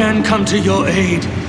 again come to your aid.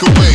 Away.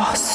cross.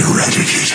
Heredity.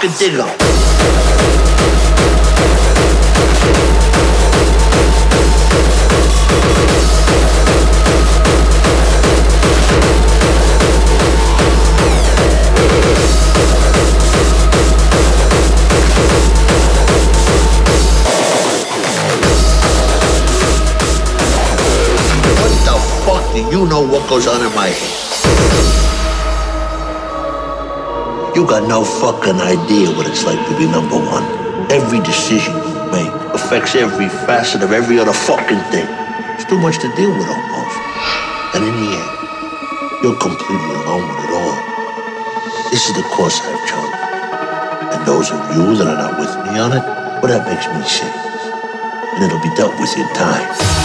Do you know what goes on in my head? You got no fucking idea what it's like to be number one. Every decision you make affects every facet of every other fucking thing. It's too much to deal with almost. And in the end, you're completely alone with it all. This is the course I've chosen. And those of you that are not with me on it, well, that makes me sick. And it'll be dealt with in time.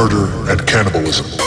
Murder, and cannibalism.